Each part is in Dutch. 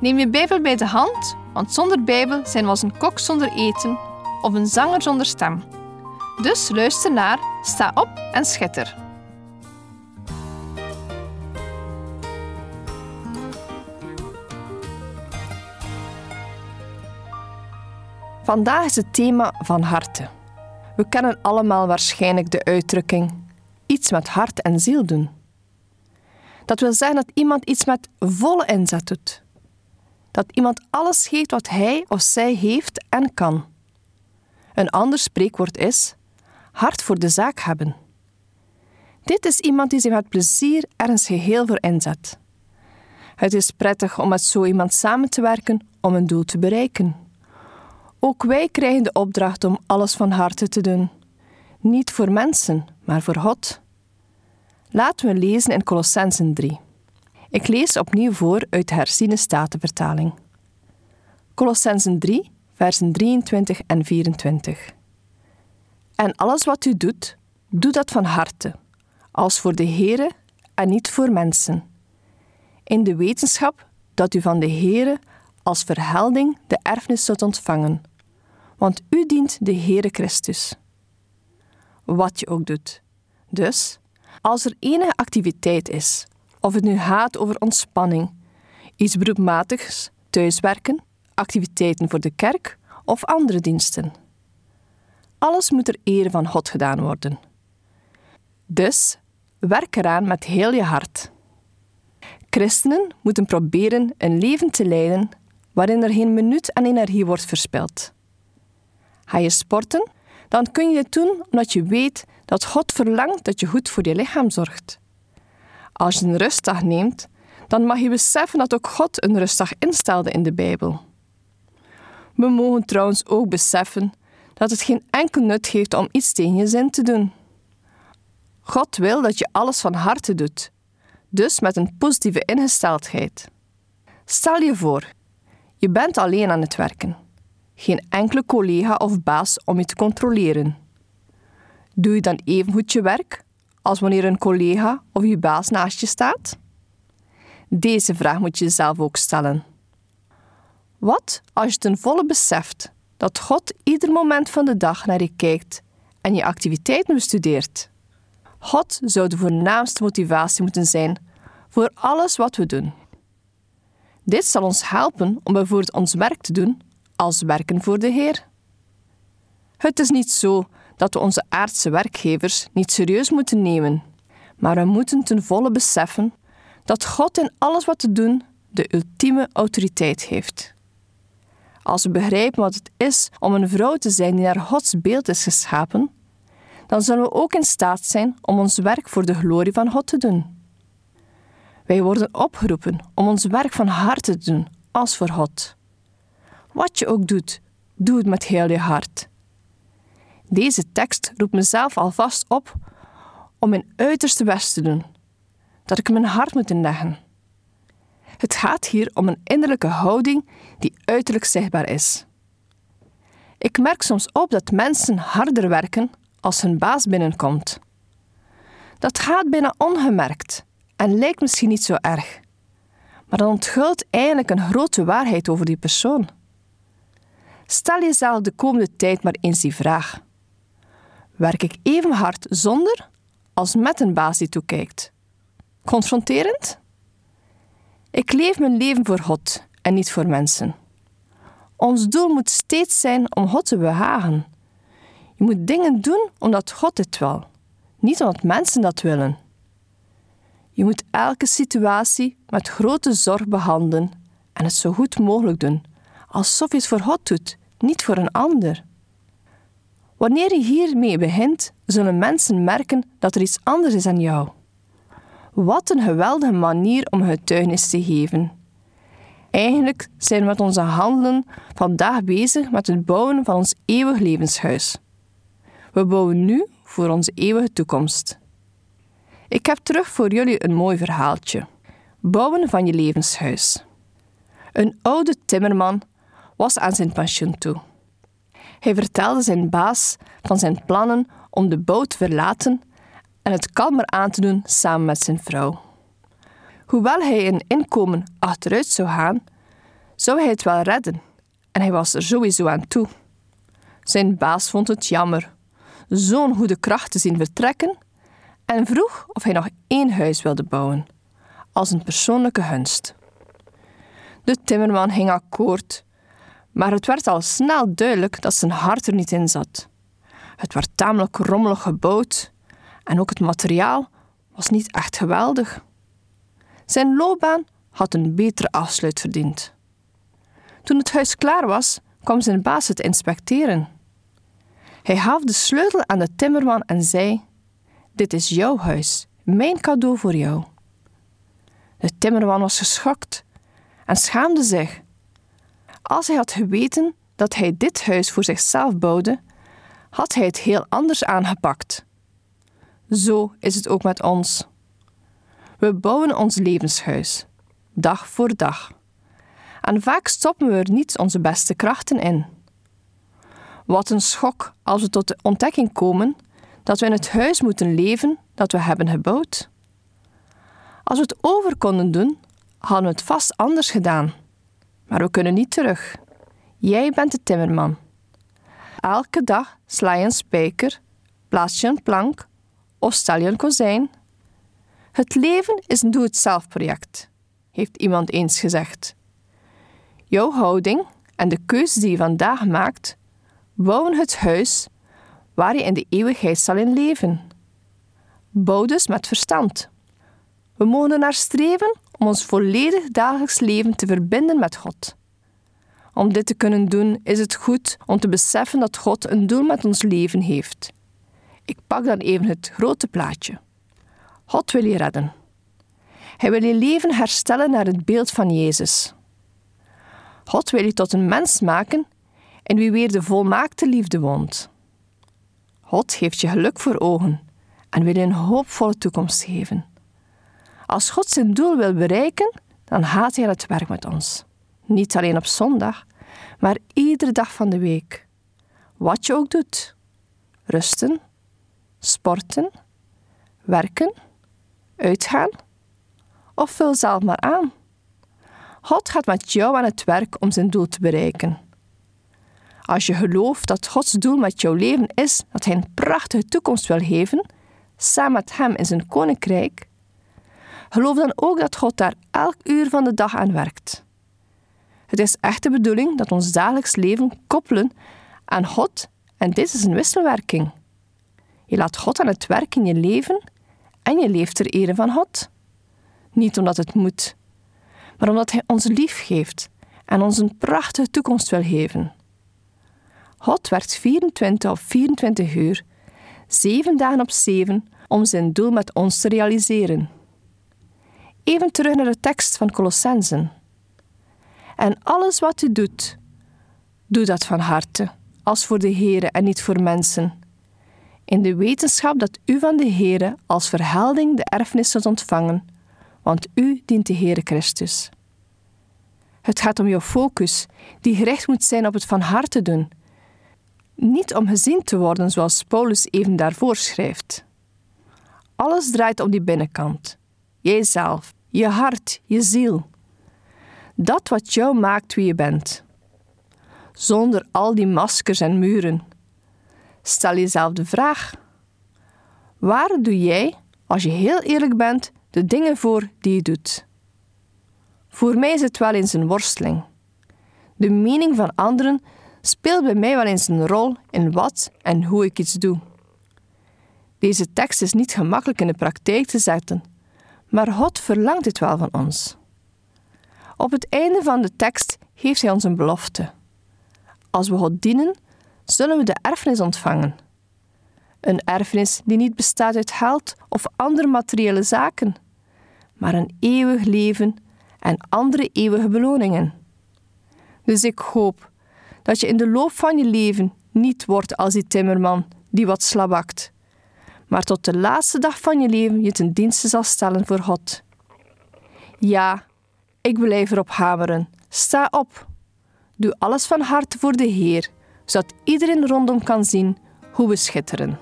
Neem je Bijbel bij de hand, want zonder Bijbel zijn we als een kok zonder eten of een zanger zonder stem. Dus luister naar, sta op en schitter. Vandaag is het thema van harten. We kennen allemaal waarschijnlijk de uitdrukking iets met hart en ziel doen. Dat wil zeggen dat iemand iets met volle inzet doet. Dat iemand alles geeft wat hij of zij heeft en kan. Een ander spreekwoord is hart voor de zaak hebben. Dit is iemand die zich met plezier ergens geheel voor inzet. Het is prettig om met zo iemand samen te werken om een doel te bereiken. Ook wij krijgen de opdracht om alles van harte te doen. Niet voor mensen, maar voor God. Laten we lezen in Colossensen 3. Ik lees opnieuw voor uit de herziene statenvertaling. Colossensen 3, versen 23 en 24. En alles wat u doet, doe dat van harte, als voor de Heere en niet voor mensen. In de wetenschap dat u van de Heere als verhelding de erfenis zult ontvangen, want u dient de Heere Christus. Wat je ook doet. Dus, als er enige activiteit is, of het nu gaat over ontspanning, iets beroepmatigs, thuiswerken, activiteiten voor de kerk of andere diensten. Alles moet er eer van God gedaan worden. Dus werk eraan met heel je hart. Christenen moeten proberen een leven te leiden waarin er geen minuut aan energie wordt verspild. Ga je sporten, dan kun je dit doen omdat je weet dat God verlangt dat je goed voor je lichaam zorgt. Als je een rustdag neemt, dan mag je beseffen dat ook God een rustdag instelde in de Bijbel. We mogen trouwens ook beseffen dat het geen enkel nut heeft om iets tegen je zin te doen. God wil dat je alles van harte doet, dus met een positieve ingesteldheid. Stel je voor, je bent alleen aan het werken. Geen enkele collega of baas om je te controleren. Doe je dan even goed je werk als wanneer een collega of je baas naast je staat? Deze vraag moet je jezelf ook stellen. Wat als je ten volle beseft dat God ieder moment van de dag naar je kijkt en je activiteiten bestudeert? God zou de voornaamste motivatie moeten zijn voor alles wat we doen. Dit zal ons helpen om bijvoorbeeld ons werk te doen als werken voor de Heer. Het is niet zo dat we onze aardse werkgevers niet serieus moeten nemen, maar we moeten ten volle beseffen dat God in alles wat we doen de ultieme autoriteit heeft. Als we begrijpen wat het is om een vrouw te zijn die naar Gods beeld is geschapen, dan zullen we ook in staat zijn om ons werk voor de glorie van God te doen. Wij worden opgeroepen om ons werk van harte te doen als voor God. Wat je ook doet, doe het met heel je hart. Deze tekst roept mezelf alvast op om mijn uiterste best te doen, dat ik mijn hart moet inleggen. Het gaat hier om een innerlijke houding die uiterlijk zichtbaar is. Ik merk soms op dat mensen harder werken als hun baas binnenkomt. Dat gaat bijna ongemerkt en lijkt misschien niet zo erg, maar dan onthult eigenlijk een grote waarheid over die persoon. Stel jezelf de komende tijd maar eens die vraag: werk ik even hard zonder als met een baas die toekijkt? Confronterend? Ik leef mijn leven voor God en niet voor mensen. Ons doel moet steeds zijn om God te behagen. Je moet dingen doen omdat God het wil, niet omdat mensen dat willen. Je moet elke situatie met grote zorg behandelen en het zo goed mogelijk doen, alsof je het voor God doet, niet voor een ander. Wanneer je hiermee begint, zullen mensen merken dat er iets anders is aan jou. Wat een geweldige manier om getuigenis te geven. Eigenlijk zijn we met onze handelen vandaag bezig met het bouwen van ons eeuwig levenshuis. We bouwen nu voor onze eeuwige toekomst. Ik heb terug voor jullie een mooi verhaaltje. Bouwen van je levenshuis. Een oude timmerman was aan zijn pensioen toe. Hij vertelde zijn baas van zijn plannen om de bouw te verlaten en het kalmer aan te doen samen met zijn vrouw. Hoewel hij een inkomen achteruit zou gaan, zou hij het wel redden en hij was er sowieso aan toe. Zijn baas vond het jammer zo'n goede kracht te zien vertrekken en vroeg of hij nog één huis wilde bouwen, als een persoonlijke gunst. De timmerman ging akkoord, maar het werd al snel duidelijk dat zijn hart er niet in zat. Het werd tamelijk rommelig gebouwd en ook het materiaal was niet echt geweldig. Zijn loopbaan had een betere afsluit verdiend. Toen het huis klaar was, kwam zijn baas het inspecteren. Hij gaf de sleutel aan de timmerman en zei: Dit is jouw huis, mijn cadeau voor jou. De timmerman was geschokt en schaamde zich. Als hij had geweten dat hij dit huis voor zichzelf bouwde, had hij het heel anders aangepakt. Zo is het ook met ons. We bouwen ons levenshuis, dag voor dag. En vaak stoppen we er niet onze beste krachten in. Wat een schok als we tot de ontdekking komen dat we in het huis moeten leven dat we hebben gebouwd. Als we het over konden doen, hadden we het vast anders gedaan. Maar we kunnen niet terug. Jij bent de timmerman. Elke dag sla je een spijker, plaats je een plank of stel je een kozijn. Het leven is een doe-het-zelf project, heeft iemand eens gezegd. Jouw houding en de keuzes die je vandaag maakt, bouwen het huis waar je in de eeuwigheid zal in leven. Bouw dus met verstand. We mogen naar streven om ons volledig dagelijks leven te verbinden met God. Om dit te kunnen doen is het goed om te beseffen dat God een doel met ons leven heeft. Ik pak dan even het grote plaatje. God wil je redden. Hij wil je leven herstellen naar het beeld van Jezus. God wil je tot een mens maken in wie weer de volmaakte liefde woont. God geeft je geluk voor ogen en wil je een hoopvolle toekomst geven. Als God zijn doel wil bereiken, dan gaat hij het werk met ons. Niet alleen op zondag, maar iedere dag van de week. Wat je ook doet. Rusten, sporten, werken, uitgaan of vul zelf maar aan. God gaat met jou aan het werk om zijn doel te bereiken. Als je gelooft dat Gods doel met jouw leven is dat Hij een prachtige toekomst wil geven, samen met Hem in zijn koninkrijk, geloof dan ook dat God daar elk uur van de dag aan werkt. Het is echt de bedoeling dat ons dagelijks leven koppelen aan God en dit is een wisselwerking. Je laat God aan het werk in je leven en je leeft ter ere van God. Niet omdat het moet, maar omdat Hij ons lief geeft en ons een prachtige toekomst wil geven. God werkt 24 of 24 uur, zeven dagen op zeven, om zijn doel met ons te realiseren. Even terug naar de tekst van Colossensen. En alles wat u doet, doe dat van harte, als voor de Heere en niet voor mensen. In de wetenschap dat u van de Heere als verhelding de erfenis zult ontvangen, want u dient de Heere Christus. Het gaat om jouw focus, die gericht moet zijn op het van harte doen niet om gezien te worden zoals Paulus even daarvoor schrijft. Alles draait om die binnenkant. Jijzelf, je hart, je ziel. Dat wat jou maakt wie je bent. Zonder al die maskers en muren. Stel jezelf de vraag: waar doe jij, als je heel eerlijk bent, de dingen voor die je doet? Voor mij is het wel eens een worsteling. De mening van anderen speelt bij mij wel eens een rol in wat en hoe ik iets doe. Deze tekst is niet gemakkelijk in de praktijk te zetten, maar God verlangt dit wel van ons. Op het einde van de tekst geeft Hij ons een belofte. Als we God dienen, zullen we de erfenis ontvangen. Een erfenis die niet bestaat uit geld of andere materiële zaken, maar een eeuwig leven en andere eeuwige beloningen. Dus ik hoop dat je in de loop van je leven niet wordt als die timmerman die wat slabakt, maar tot de laatste dag van je leven je ten dienste zal stellen voor God. Ja, ik blijf erop hameren. Sta op. Doe alles van harte voor de Heer, zodat iedereen rondom kan zien hoe we schitteren.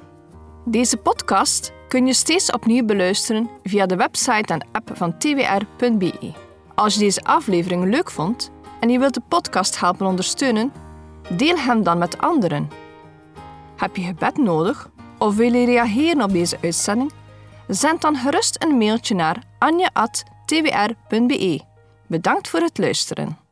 Deze podcast kun je steeds opnieuw beluisteren via de website en app van twr.be. Als je deze aflevering leuk vond en je wilt de podcast helpen ondersteunen, deel hem dan met anderen. Heb je gebed nodig of wil je reageren op deze uitzending? Zend dan gerust een mailtje naar anja.twr.be. Bedankt voor het luisteren.